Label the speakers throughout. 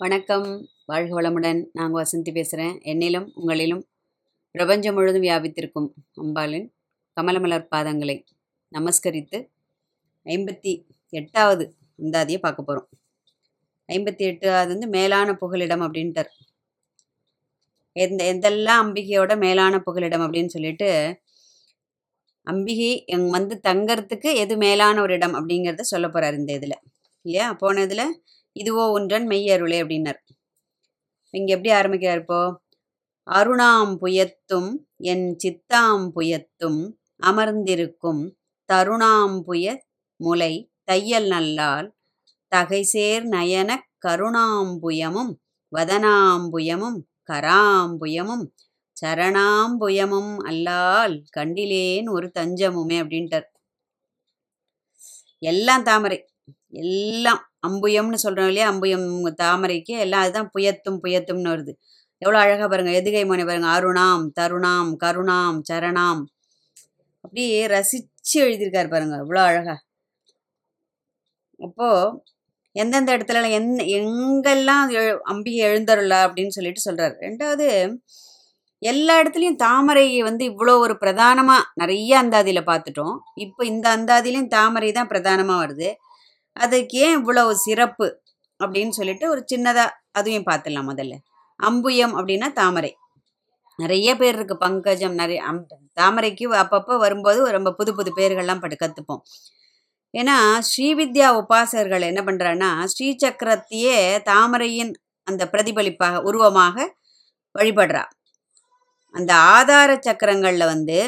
Speaker 1: வணக்கம். வாழ்க வளமுடன். நாங்கள் வசந்தி பேசுகிறேன் என்னிலும் உங்களிலும் பிரபஞ்சம் முழுதும் வியாபித்திருக்கும் அம்பாளின் கமலமலர் பாதங்களை நமஸ்கரித்து ஐம்பத்தி எட்டாவது அந்தாதியை பார்க்க போகிறோம் ஐம்பத்தி எட்டாவது வந்து மேலான புகலிடம் அப்படின்ட்டார். எந்த எந்தெல்லாம் அம்பிகையோட மேலான புகலிடம் அப்படின்னு சொல்லிட்டு அம்பிகை எங் வந்து தங்கறதுக்கு எது மேலான ஒரு இடம் அப்படிங்கிறத சொல்ல போகிறார் இந்த இதில். இல்லையா? போன இதில் இதுவோ ஒன்றன் மெய்யருளே அப்படின்னார். இங்கே எப்படி ஆரம்பிக்கிறார் இப்போ? அருணாம் புயத்தும் என் சித்தாம் புயத்தும் அமர்ந்திருக்கும் தருணாம் புய முலை தையல் நல்லால் தகைசேர் நயன கருணாம்புயமும் வதனாம்புயமும் கராம்புயமும் சரணாம்புயமும் அல்லால் கண்டிலேன் ஒரு தஞ்சமுமே அப்படின்ட்டார். எல்லாம் தாமரை எல்லாம் அம்புயம்னு சொல்கிறோம் இல்லையா? அம்புயம் தாமரைக்கு எல்லாம் அதுதான் புயத்தும் புயத்தும்னு வருது. எவ்வளோ அழகாக பாருங்கள் எதுகை மொழி பாருங்கள் அருணாம் தருணாம் கருணாம் சரணாம். அப்படியே ரசித்து எழுதியிருக்காரு பாருங்க. இவ்வளோ அழகா. அப்போது எந்தெந்த இடத்துல எந் எங்கெல்லாம் எழு அம்பிகை எழுந்தருளா அப்படின்னு சொல்லிட்டு சொல்கிறார் ரெண்டாவது எல்லா இடத்துலையும் தாமரை வந்து இவ்வளோ ஒரு பிரதானமாக நிறைய அந்தாதியில் பார்த்துட்டோம். இப்போ இந்த அந்தாதிலையும் தாமரை தான் பிரதானமாக வருது. அதுக்கு ஏன் இவ்வளவு சிறப்பு? அப்படின்னு சொல்லிட்டு ஒரு சின்னதாக அதையும் பார்த்துடலாம் முதல்ல. அம்புயம் அப்படின்னா தாமரை. நிறைய பேர் இருக்குது பங்கஜம் நிறைய அம் தாமரைக்கு அப்பப்போ வரும்போது ரொம்ப புது புது பேர்கள்லாம் பட்டு கற்றுப்போம் ஏன்னா ஸ்ரீவித்யா உபாசகர்கள் என்ன பண்ணுறான்னா ஸ்ரீசக்கரத்தையே தாமரையின் அந்த பிரதிபலிப்பாக உருவமாக வழிபடுறா. அந்த ஆதார சக்கரங்களில் வந்து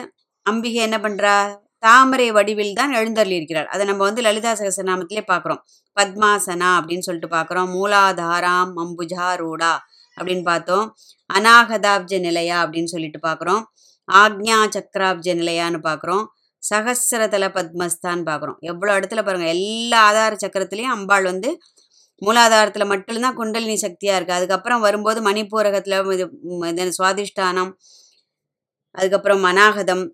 Speaker 1: அம்பிகை என்ன பண்ணுறா தாமரை வடிவில் தான் எழுந்தருளியிருக்கிறார். அதை நம்ம வந்து லலிதா சகசநாமத்திலே பார்க்குறோம். பத்மாசனா அப்படின்னு சொல்லிட்டு பார்க்குறோம். மூலாதாராம் அம்புஜாரூடா அப்படின்னு பார்த்தோம். அநாகதாப்ஜ நிலையா அப்படின்னு சொல்லிட்டு பார்க்குறோம். ஆக்ஞா சக்கராப்ஜ நிலையான்னு பார்க்குறோம். சகசிரதல பத்மஸ்தான் பார்க்குறோம். எவ்வளோ இடத்துல பாருங்கள் எல்லா ஆதார சக்கரத்துலேயும் அம்பாள் வந்து மூலாதாரத்தில் மட்டும்தான் குண்டலினி சக்தியாக இருக்குது அதுக்கப்புறம் வரும்போது மணிப்பூரகத்தில் இது சுவாதிஷ்டானம் அதுக்கப்புறம் மனாகதம்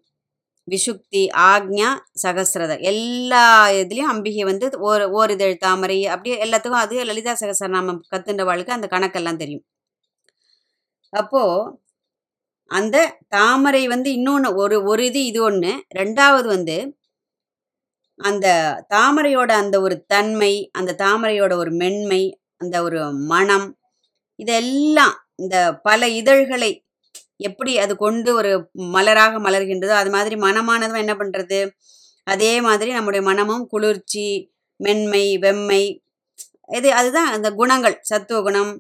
Speaker 1: விஷுக்தி ஆக்ஞா சகசிரதர் எல்லா இதுலேயும் அம்பிகை வந்து ஓர் ஓரிதழ் தாமரை அப்படியே எல்லாத்துக்கும் அது லலிதா சகசரநாமம் கத்துன்றவாளுக்கு அந்த கணக்கெல்லாம் தெரியும். அப்போது அந்த தாமரை வந்து இன்னொன்று ஒரு ஒரு இது இது ஒன்று ரெண்டாவது வந்து அந்த தாமரையோட அந்த ஒரு தன்மை அந்த தாமரையோட ஒரு மென்மை அந்த ஒரு மனம் இதெல்லாம் இந்த பல இதழ்களை எப்படி அது கொண்டு ஒரு மலராக மலர்கின்றதோ அது மாதிரி மனமானதும் என்ன பண்ணுறது அதே மாதிரி நம்முடைய மனமும் குளிர்ச்சி மென்மை வெம்மை இது அதுதான் அந்த குணங்கள் சத்துவ குணம்.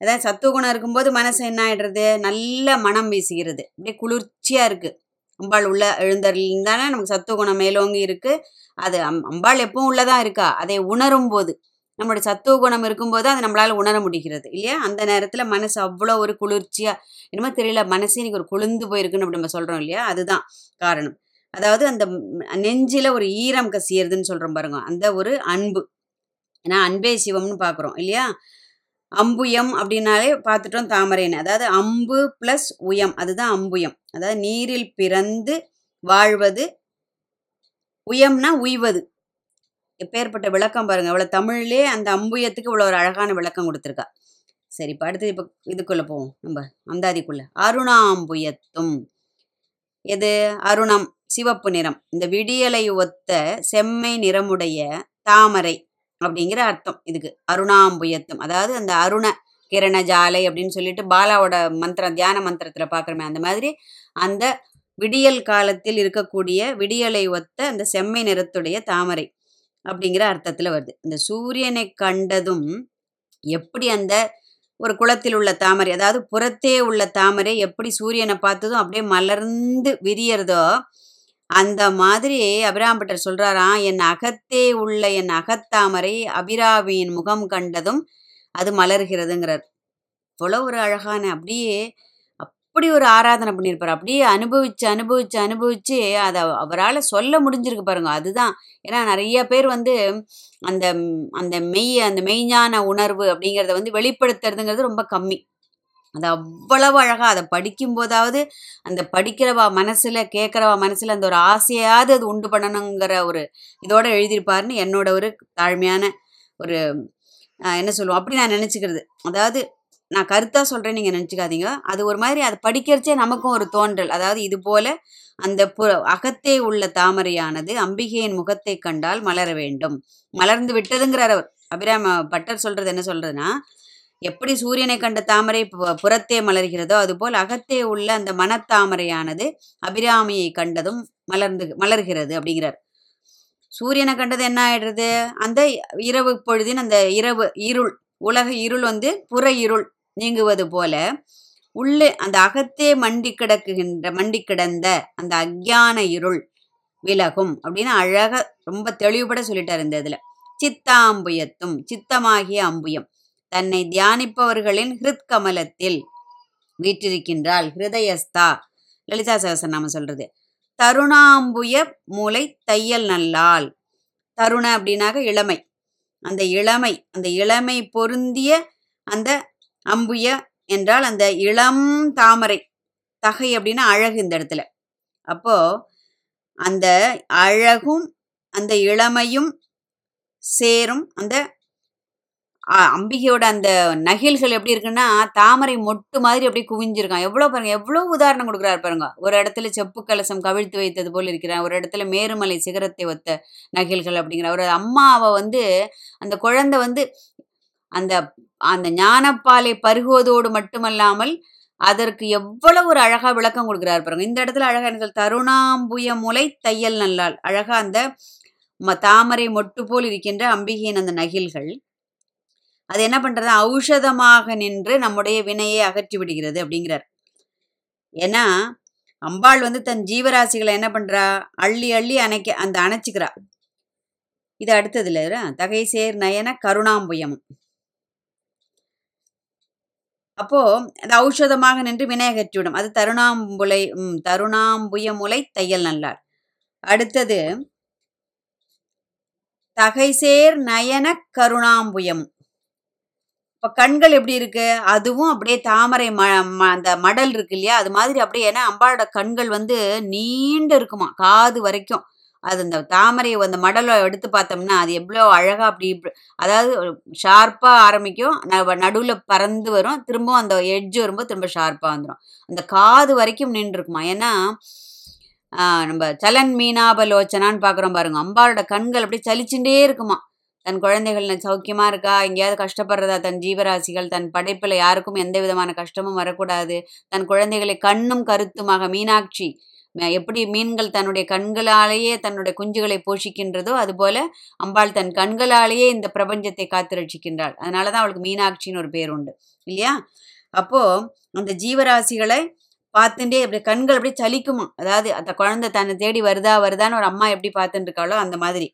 Speaker 1: அதான் சத்துவ குணம் இருக்கும்போது மனசு என்ன ஆகிடுறது நல்ல மனம் வீசுகிறது. அப்படியே குளிர்ச்சியாக இருக்குது அம்பாள் உள்ள எழுந்தருந்தானே நமக்கு சத்துவ குணம் மேலோங்கி இருக்குது அது அம் அம்பாள் எப்பவும் உள்ளதான் இருக்கா? அதை உணரும் போது நம்மளுடைய சத்துவ குணம் இருக்கும்போது அதை நம்மளால் உணர முடிகிறது இல்லையா? அந்த நேரத்தில் மனசு அவ்வளோ ஒரு குளிர்ச்சியாக என்னமோ தெரியல மனசே இன்னைக்கு ஒரு குளிர்ந்து போயிருக்குன்னு அப்படி நம்ம சொல்கிறோம் இல்லையா? அதுதான் காரணம். அதாவது அந்த நெஞ்சில் ஒரு ஈரம் கசியறதுன்னு சொல்கிறோம் பாருங்க அந்த ஒரு அன்பு. ஏன்னா அன்பே சிவம்னு பார்க்குறோம் இல்லையா? அம்புயம் அப்படின்னாலே பார்த்துட்டோம் தாமரைன்னு அதாவது அம்பு ப்ளஸ் உயம் அதுதான் அம்புயம். அதாவது நீரில் பிறந்து வாழ்வது உயம்னா உய்வது. எப்பேற்பட்ட விளக்கம் பாருங்க. இவ்வளோ தமிழ்லே அந்த அம்புயத்துக்கு இவ்வளோ ஒரு அழகான விளக்கம் கொடுத்துருக்கா. சரி இப்போ அடுத்து இப்போ இதுக்குள்ளே போவோம். நம்ம அந்தாதிக்குள்ளே. அருணாம்புயத்தும். எது? அருணம் சிவப்பு நிறம். இந்த விடியலை ஒத்த செம்மை நிறமுடைய தாமரை அப்படிங்கிற அர்த்தம் இதுக்கு. அருணாம்புயத்தும். அதாவது அந்த அருண கிரண ஜாலை அப்படின்னு சொல்லிட்டு பாலாவோட மந்திரம் தியான மந்திரத்தில் பார்க்குறோமே அந்த மாதிரி அந்த விடியல் காலத்தில் இருக்கக்கூடிய விடியலை ஒத்த அந்த செம்மை நிறத்துடைய தாமரை. அப்படிங்கிற அர்த்தத்தில் வருது. இந்த சூரியனை கண்டதும் எப்படி அந்த ஒரு குளத்தில் உள்ள தாமரை அதாவது புறத்தே உள்ள தாமரை எப்படி சூரியனை பார்த்ததும் அப்படியே மலர்ந்து விரியறதோ அந்த மாதிரி அபிராம்பட்டர் சொல்கிறாராம் என் அகத்தே உள்ள என் அகத்தாமரை அபிராமியின் முகம் கண்டதும் அது மலர்கிறதுங்கிறார். இவ்வளோ ஒரு அழகான அப்படியே அப்படி ஒரு ஆராதனை பண்ணியிருப்பார். அப்படியே அனுபவித்து அனுபவித்து அனுபவித்து அதை அவரால் சொல்ல முடிஞ்சிருக்கு பாருங்க. அதுதான். ஏன்னா நிறைய பேர் வந்து அந்த அந்த மெய் அந்த மெய்ஞான உணர்வு அப்படிங்கிறத வந்து வெளிப்படுத்துறதுங்கிறது ரொம்ப கம்மி. அது அவ்வளவு அழகாக அதை படிக்கும்போதாவது அந்த படிக்கிறவா மனசில் கேட்குறவா மனசில் அந்த ஒரு ஆசையாவது அது உண்டு பண்ணணுங்கிற ஒரு இதோட எழுதியிருப்பாருன்னு என்னோட ஒரு தாழ்மையான ஒரு என்ன சொல்லுவோம்? அப்படி நான் நினச்சிக்கிறது. அதாவது நான் கருத்தாக சொல்கிறேன் நீங்கள் நினச்சிக்காதீங்க. அது ஒரு மாதிரி அதை படிக்கிறச்சே நமக்கும் ஒரு தோன்றல். அதாவது இது போல அந்த பு அகத்தே உள்ள தாமரையானது அம்பிகையின் முகத்தை கண்டால் மலர வேண்டும். மலர்ந்து விட்டதுங்கிறார் அவர். அபிராம பட்டர் சொல்றது என்ன சொல்றதுன்னா எப்படி சூரியனை கண்ட தாமரை புறத்தே மலர்கிறதோ அதுபோல் அகத்தே உள்ள அந்த மனத்தாமரையானது அபிராமியை கண்டதும் மலர்ந்து மலர்கிறது அப்படிங்கிறார். சூரியனை கண்டது என்ன ஆயிடுறது? அந்த இரவு பொழுதின் அந்த இரவு இருள் உலக இருள் வந்து புற இருள். நீங்குவது போல உள்ளே அந்த அகத்தே மண்டி கிடக்குகின்ற மண்டி கிடந்த அந்த அக்ஞான இருள் விலகும் அப்படின்னு அழக ரொம்ப தெளிவுபட சொல்லிட்டார் இந்த இதுல. சித்தாம்புயத்தும் சித்தமாகிய அம்புயம். தன்னை தியானிப்பவர்களின் ஹிருத் கமலத்தில் வீற்றிருக்கின்றாள் ஹிருதயஸ்தா. லலிதா சகசரநாமம் சொல்றது. தருணாம்புய மூளை தையல் நல்லால். தருண அப்படின்னாக்க இளமை. அந்த இளமை அந்த இளமை பொருந்திய அந்த அம்புய என்றால் அந்த இளம் தாமரை. தகை அப்படின்னா அழகு இந்த இடத்துல. அப்போ அந்த அழகும் அந்த இளமையும் சேரும். அந்த அம்பிகையோட அந்த நகில்கள் எப்படி இருக்குன்னா தாமரை மொட்டு மாதிரி அப்படியே குவிஞ்சிருக்கான் எவ்வளோ பாருங்க எவ்வளோ உதாரணம் கொடுக்குறாரு பாருங்க. ஒரு இடத்துல செப்பு கலசம் கவிழ்த்து வைத்தது போல் இருக்கிறான் ஒரு இடத்துல மேருமலை சிகரத்தை ஒத்த நகில்கள் அப்படிங்கிற ஒரு அம்மாவை வந்து அந்த குழந்தை வந்து அந்த அந்த ஞானப்பாலை பருகுவதோடு மட்டுமல்லாமல் அதற்கு எவ்வளவு ஒரு அழகா விளக்கம் கொடுக்குறாரு பாருங்க. இந்த இடத்துல அழகா எனக்கு தருணாம்புய முலை தையல் நல்லால். அழகா அந்த ம- தாமரை மொட்டு போல் இருக்கின்ற அம்பிகையின் அந்த நகில்கள். அது என்ன பண்றது? ஔஷதமாக நின்று நம்முடைய வினையை அகற்றி விடுகிறது அப்படிங்கிறார். ஏன்னா அம்பாள் வந்து தன் ஜீவராசிகளை என்ன பண்றா? அள்ளி அள்ளி அணைக்க அந்த அணைச்சிக்கிறா. இது அடுத்ததுல தகை சேர் நயன கருணாம்புயமும். அப்போ அது ஔஷதமாக நின்று வினையகற்றிவிடும் அது தருணாம்புலை ம், தருணாம்புயமுலை தையல் நல்லார். அடுத்தது தகைசேர் நயன கருணாம்புயம். இப்போ கண்கள் எப்படி இருக்கு? அதுவும் அப்படியே தாமரை ம ம- அந்த மடல் இருக்கு இல்லையா? அது மாதிரி அப்படியே ஏன்னா அம்பாளோட கண்கள் வந்து நீண்டு இருக்குமா? காது வரைக்கும். அது அந்த தாமரையை அந்த மடலை எடுத்து பார்த்தோம்னா அது எவ்வளோ அழகாக அப்படி இப்படி- அதாவது ஷார்ப்பாக ஆரம்பிக்கும் நடுவில் பறந்து வரும் திரும்பவும் அந்த எட்ஜ் வரும்போது திரும்ப ஷார்ப்பாக வந்துடும் அந்த காது வரைக்கும் நின்றுருக்குமா? ஏன்னா நம்ம சலன் மீனாபலோச்சனான்னு பார்க்குறோம் பாருங்க அம்பாளோட கண்கள் அப்படியே சலிச்சுட்டே இருக்குமா? தன் குழந்தைகள் சௌக்கியமாக இருக்கா? எங்கேயாவது கஷ்டப்படுறதா? தன் ஜீவராசிகள் தன் படைப்பில் யாருக்கும் எந்த விதமான கஷ்டமும் வரக்கூடாது. தன் குழந்தைகளை கண்ணும் கருத்துமாக மீனாட்சி எப்படி மீன்கள் தன்னுடைய கண்களாலேயே தன்னுடைய குஞ்சுகளை போஷிக்கின்றதோ அதுபோல அம்பாள் தன் கண்களாலேயே இந்த பிரபஞ்சத்தை காத்து ரட்சிக்கின்றாள் அதனால தான் அவளுக்கு மீனாட்சின்னு ஒரு பேர் உண்டு. இல்லையா? அப்போ அந்த ஜீவராசிகளை பார்த்துட்டே அப்படி கண்கள் அப்படியே சலிக்குமா? அதாவது அந்த குழந்தை தன்னை தேடி வருதா வருதான்னு ஒரு அம்மா எப்படி பார்த்துட்டு இருக்காளோ அந்த மாதிரி.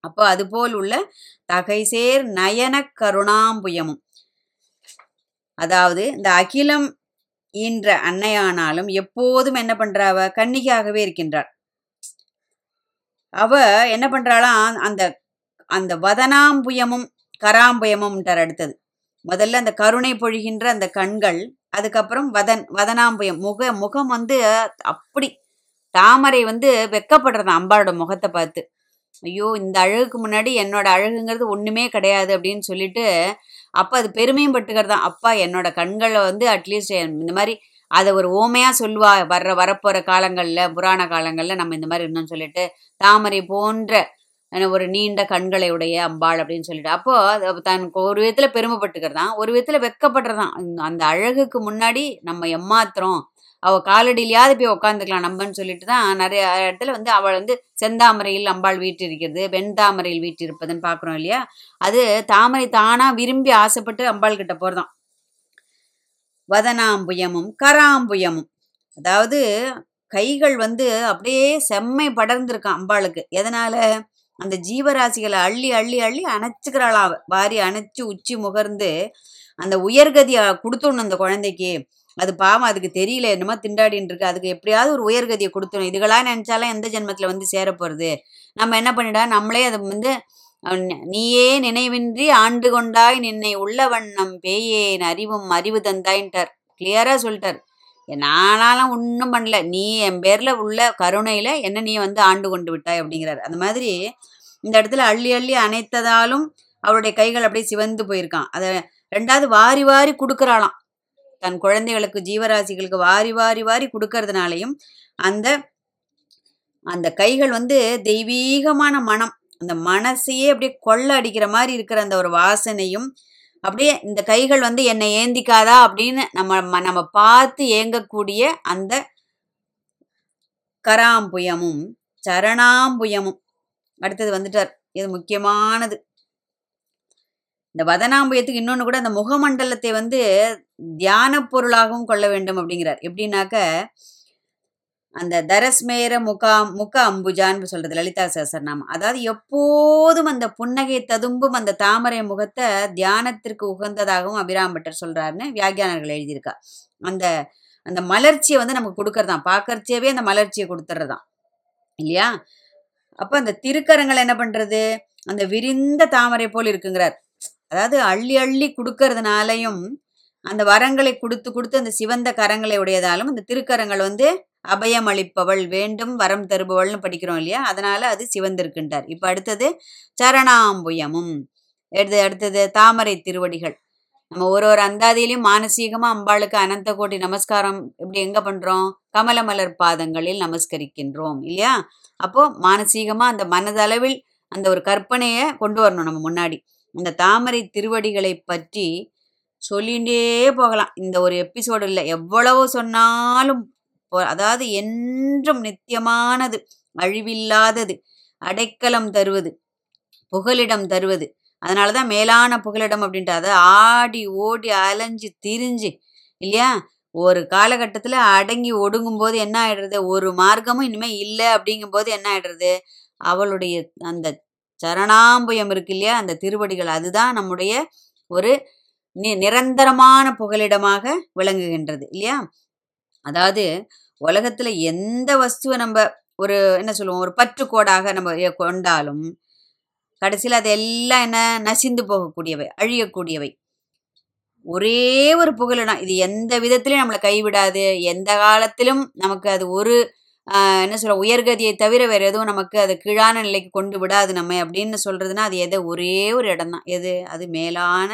Speaker 1: அப்போ அதுபோல் உள்ள தகைசேர் நயன கருணாம்புயமும். அதாவது இந்த அகிலம் ஈன்ற அன்னையானாலும் எப்போதும் என்ன பண்றாவ? கன்னிகையாகவே இருக்கின்றாள். அவ என்ன பண்ணுறாளாம் அந்த அந்த வதனாம்புயமும் கராம்புயமும்ன்றார் அடுத்தது. முதல்ல அந்த கருணை பொழிகின்ற அந்த கண்கள் அதுக்கப்புறம் வதன் வதனாம்புயம். முக முகம் வந்து அப்படி தாமரை வந்து வெக்கப்படுறது அம்பாளோட முகத்தை பார்த்து. ஐயோ இந்த அழகுக்கு முன்னாடி என்னோட அழகுங்கிறது ஒண்ணுமே கிடையாது அப்படின்னு சொல்லிட்டு அப்போ அது பெருமையும் பட்டுக்கிறதான் அப்பா என்னோட கண்களை வந்து அட்லீஸ்ட் இந்த மாதிரி அதை ஒரு ஓமையா சொல்லுவா. வர்ற வரப்போற காலங்கள்ல புராண காலங்கள்ல நம்ம இந்த மாதிரி இருந்தோம்னு சொல்லிட்டு தாமரை போன்ற ஒரு நீண்ட கண்களை உடைய அம்பாள் அப்படின்னு சொல்லிட்டு. அப்போ தன் ஒரு விதத்துல பெருமைப்பட்டுக்கிறதான் ஒரு விதத்துல வெக்கப்படுறதான் அந்த- அந்த அழகுக்கு முன்னாடி நம்ம எம்மாத்திரம் அவள் காலடியிலையாவது போய் உட்காந்துக்கலாம் நம்மன்னு சொல்லிட்டு தான் நிறைய இடத்துல வந்து அவள் வந்து செந்தாமரையில் அம்பாள் வீட்டு இருக்கிறது வெண்தாமரையில் வீட்டிருப்பதுன்னு பார்க்குறோம் இல்லையா? அது தாமரை தானா விரும்பி ஆசைப்பட்டு அம்பாள் கிட்ட போகிறதான் வதனாம்புயமும் கராம்புயமும். அதாவது கைகள் வந்து அப்படியே செம்மை படர்ந்திருக்கான் அம்பாளுக்கு. எதனால? அந்த ஜீவராசிகளை அள்ளி அள்ளி அள்ளி அணைச்சிக்கிறாளா வாரி அணைச்சு உச்சி முகர்ந்து அந்த உயர்கதியை கொடுத்துடணும் அந்த குழந்தைக்கு. அது பாவம் அதுக்கு தெரியல. என்னமோ திண்டாடின்னு இருக்கு. அதுக்கு எப்படியாவது ஒரு உயர்கதியை கொடுத்துடணும். இதுகளாக நினைச்சாலும் எந்த ஜென்மத்தில் வந்து சேர போகிறது நம்ம என்ன பண்ணிடா? நம்மளே அதை வந்து நீயே நினைவின்றி ஆண்டு கொண்டாய் நின்னை உள்ள வண்ணம் பேயேன் அறிவும் அறிவு தந்தாயின்ட்டார். கிளியரா சொல்லிட்டார். நானாலாம் ஒன்றும் பண்ணல. நீ என் பேர்ல உள்ள கருணையில என்ன நீ வந்து ஆண்டு கொண்டு விட்டாய் அப்படிங்கிறார். அந்த மாதிரி இந்த இடத்துல அள்ளி அள்ளி அணைத்ததாலும் அவருடைய கைகள் அப்படியே சிவந்து போயிருக்கான். அதை ரெண்டாவது வாரி வாரி கொடுக்குறாளாம். தன் குழந்தைகளுக்கு ஜீவராசிகளுக்கு வாரி வாரி வாரி கொடுக்கறதுனாலையும் அந்த அந்த கைகள் வந்து தெய்வீகமான மனம் அந்த மனசையே அப்படியே கொள்ள அடிக்கிற மாதிரி இருக்கிற அந்த ஒரு வாசனையும் அப்படியே இந்த கைகள் வந்து என்னை ஏந்திக்காதா அப்படின்னு நம்ம ம- நம்ம பார்த்து ஏங்கக்கூடிய அந்த கராம்புயமும் சரணாம்புயமும். அடுத்தது வந்துட்டார். இது முக்கியமானது. இந்த வதனாம்பயத்துக்கு இன்னொன்று கூட அந்த முகமண்டலத்தை வந்து தியான பொருளாகவும் கொள்ள வேண்டும் அப்படிங்கிறார். எப்படின்னாக்க அந்த தரஸ்மேர முகா முக அம்புஜான்னு சொல்றது லலிதா சஹஸ்ரநாமம் அதாவது எப்போதும் அந்த புன்னகை ததும்பும் அந்த தாமரை முகத்தை தியானத்திற்கு உகந்ததாகவும் அபிராம்பட்டர் சொல்றாருன்னு வியாகியானர்கள் எழுதியிருக்கா. அந்த அந்த மலர்ச்சியை வந்து நமக்கு கொடுக்கறதான். பார்க்கறச்சேவே அந்த மலர்ச்சியை கொடுத்துட்றதான் இல்லையா? அப்போ அந்த திருக்கரங்கள் என்ன பண்றது? அந்த விரிந்த தாமரை போல் இருக்குங்கிறார். அதாவது அள்ளி அள்ளி கொடுக்கறதுனாலையும் அந்த வரங்களை கொடுத்து கொடுத்து அந்த சிவந்த கரங்களை உடையதாலும் அந்த திருக்கரங்கள் வந்து அபயம் அளிப்பவள் வேண்டும் வரம் தருபவள்னு படிக்கிறோம் இல்லையா? அதனால அது சிவந்திருக்கின்றார். இப்போ அடுத்தது சரணாம்புயமும். எடுத்து அடுத்தது தாமரை திருவடிகள். நம்ம ஒரு ஒரு அந்தாதியிலையும் மானசீகமா அம்பாளுக்கு அனந்த கோடி நமஸ்காரம் இப்படி எங்க பண்றோம்? கமலமலர் பாதங்களில் நமஸ்கரிக்கின்றோம் இல்லையா? அப்போ மானசீகமா அந்த மனதளவில் அந்த ஒரு கற்பனையை கொண்டு வரணும் நம்ம முன்னாடி. இந்த தாமரை திருவடிகளை பற்றி சொல்லிகிட்டே போகலாம். இந்த ஒரு எபிசோடு இல்லை. எவ்வளவு சொன்னாலும் அதாவது என்றும் நித்தியமானது அழிவில்லாதது அடைக்கலம் தருவது புகலிடம் தருவது. அதனால தான் மேலான புகலிடம் அப்படின்ட்டு அதை ஆடி ஓடி அலைஞ்சு திரிஞ்சு இல்லையா? ஒரு காலகட்டத்தில் அடங்கி ஒடுங்கும் போது என்ன ஆகிடுறது ஒரு மார்க்கமும் இனிமேல் இல்லை அப்படிங்கும்போது என்ன ஆகிடுறது அவளுடைய அந்த சரணாம்பயம் இருக்கு இல்லையா அந்த திருவடிகள் அதுதான் நம்முடைய ஒரு நி நிரந்தரமான புகலிடமாக விளங்குகின்றது இல்லையா? அதாவது உலகத்துல எந்த வஸ்துவை நம்ம ஒரு என்ன சொல்லுவோம் ஒரு பற்றுக்கோடாக நம்ம கொண்டாலும் கடைசியில் அது எல்லாம் என்ன? நசிந்து போகக்கூடியவை அழியக்கூடியவை. ஒரே ஒரு புகலிடம். இது எந்த விதத்திலையும் நம்மளை கைவிடாது. எந்த காலத்திலும் நமக்கு அது ஒரு என்ன சொல்ல உயர்கதியை தவிர வேற எதுவும் நமக்கு அது கீழான நிலைக்கு கொண்டு விடாது நம்ம அப்படின்னு சொல்றதுன்னா அது எதை? ஒரே ஒரு இடம் தான் எது? அது மேலான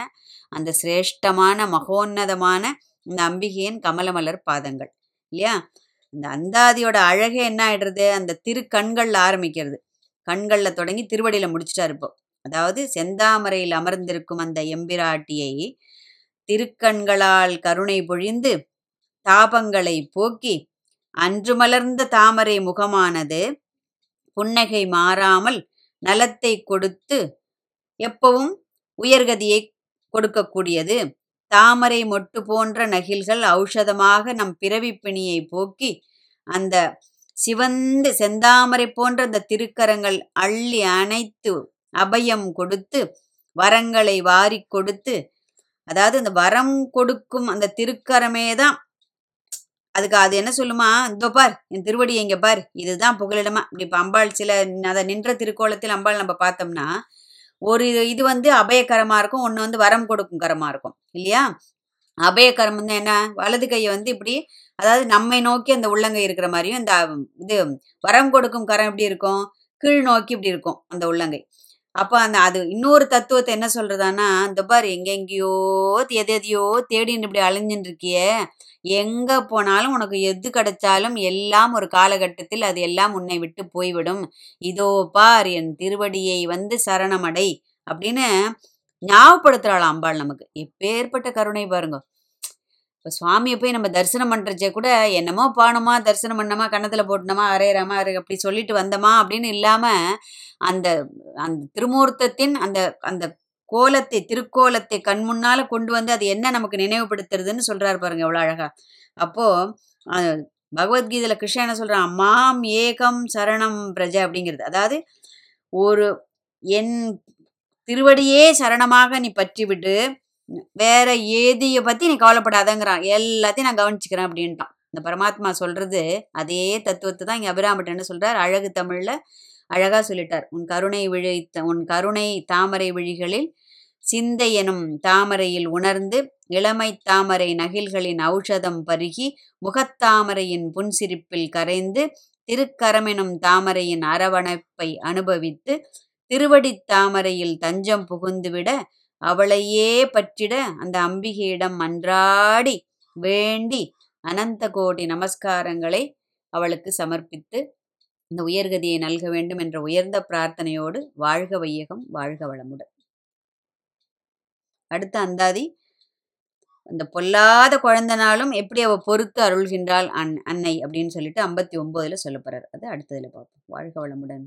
Speaker 1: அந்த சிரேஷ்டமான மகோன்னதமான இந்த அம்பிகையின் கமலமலர் பாதங்கள். இல்லையா? இந்த அந்தாதியோட அழகே என்ன ஆயிடுறது? அந்த திருக்கண்கள்ல ஆரம்பிக்கிறது. கண்கள்ல தொடங்கி திருவடியில முடிச்சிட்டாரு இப்போ. அதாவது செந்தாமரையில் அமர்ந்திருக்கும் அந்த எம்பிராட்டியை திருக்கண்களால் கருணை பொழிந்து தாபங்களை போக்கி அன்று மலர்ந்த தாமரை முகமானது புன்னகை மாறாமல் நலத்தை கொடுத்து எப்பவும் உயர்கதியை கொடுக்கக்கூடியது. தாமரை மொட்டு போன்ற நகில்கள் ஔஷதமாக நம் பிறவி பிணியை போக்கி அந்த சிவந்து செந்தாமரை போன்ற அந்த திருக்கரங்கள் அள்ளி அணைத்து அபயம் கொடுத்து வரங்களை வாரிக் கொடுத்து அதாவது அந்த வரம் கொடுக்கும் அந்த திருக்கரமே தான் அதுக்கு அது என்ன சொல்லுமா? இதோ பார் என் திருவடி இங்க பார் இதுதான் புகலிடமா. இப்படி இப்ப அம்பாள் சில அதை நின்ற திருக்கோலத்தில் அம்பாள் நம்ம பார்த்தோம்னா ஒரு இது இது வந்து அபயகரமா இருக்கும் ஒன்று வந்து வரம் கொடுக்கும் கரமா இருக்கும் இல்லையா? அபயகரம் வந்து என்ன? வலது கையை வந்து இப்படி அதாவது நம்மை நோக்கி அந்த உள்ளங்கை இருக்கிற மாதிரியும் இந்த இது வரம் கொடுக்கும் கரம் எப்படி இருக்கும்? கீழ் நோக்கி இப்படி இருக்கும் அந்த உள்ளங்கை. அப்போ அந்த அது இன்னொரு தத்துவத்தை என்ன சொல்றதானா இந்த பாரு எங்கெங்கேயோ எது எதையோ தேடின்னு இப்படி அலைஞ்சுட்டு இருக்கியே எங்க போனாலும் உனக்கு எது கிடைச்சாலும் எல்லாம் ஒரு காலகட்டத்தில் அது எல்லாம் உன்னை விட்டு போய்விடும். இதோ பார் என் திருவடியை வந்து சரணமடை அப்படின்னு ஞாபகப்படுத்துறாளாம் அம்பாள் நமக்கு. எப்பேற்பட்ட கருணை பாருங்க. இப்போ சுவாமியை போய் நம்ம தரிசனம் பண்றச்சே கூட என்னமோ பானோமா தரிசனம் பண்ணோமா கன்னத்துல போட்டோமா அரேராமா அரை அப்படி சொல்லிட்டு வந்தோமா அப்படின்னு இல்லாம அந்த அந்த திருமூர்த்தத்தின் அந்த அந்த கோலத்தை திருக்கோலத்தை கண் முன்னால கொண்டு வந்து அது என்ன நமக்கு நினைவுபடுத்துறதுன்னு சொல்றாரு பாருங்க எவ்வளவு அழகா. அப்போ பகவத்கீதையில கிருஷ்ணன் என்ன சொல்றான்? மாம் ஏகம் சரணம் பிரஜ அப்படிங்கிறது. அதாவது ஒரு என் திருவடியே சரணமாக நீ பற்றி விட்டு வேற ஏதிய பத்தி நீ கவலைப்படாதங்கிறான். எல்லாத்தையும் நான் கவனிச்சுக்கிறேன் அப்படின்ட்டான். இந்த பரமாத்மா சொல்றது அதே தத்துவத்தை தான் இங்க அபிராமட் என்ன சொல்றார்? அழகு தமிழ்ல அழகா சொல்லிட்டார். உன் கருணை விழி உன் கருணை தாமரை விழிகளில் சிந்தை எனும் தாமரையில் உணர்ந்து இளமை தாமரை நகில்களின் ஔஷதம் பருகி முகத்தாமரையின் புன்சிரிப்பில் கரைந்து திருக்கரமெனும் தாமரையின் அரவணைப்பை அனுபவித்து திருவடித் தாமரையில் தஞ்சம் புகுந்துவிட அவளையே பற்றிட அந்த அம்பிகையிடம் மன்றாடி வேண்டி அனந்த கோடி நமஸ்காரங்களை அவளுக்கு சமர்ப்பித்து இந்த உயர்கதியை நல்க வேண்டும் என்ற உயர்ந்த பிரார்த்தனையோடு வாழ்க வையகம் வாழ்க வளமுடன். அடுத்த அந்தாதி அந்த பொல்லாத குழந்தனாலும் எப்படி அவ பொறுத்து அருள்கின்றாள் அன் அன்னை அப்படின்னு சொல்லிட்டு ஐம்பத்தி ஒம்போதில் சொல்ல அது அடுத்ததுல பார்ப்போம். வாழ்க வளமுடன்.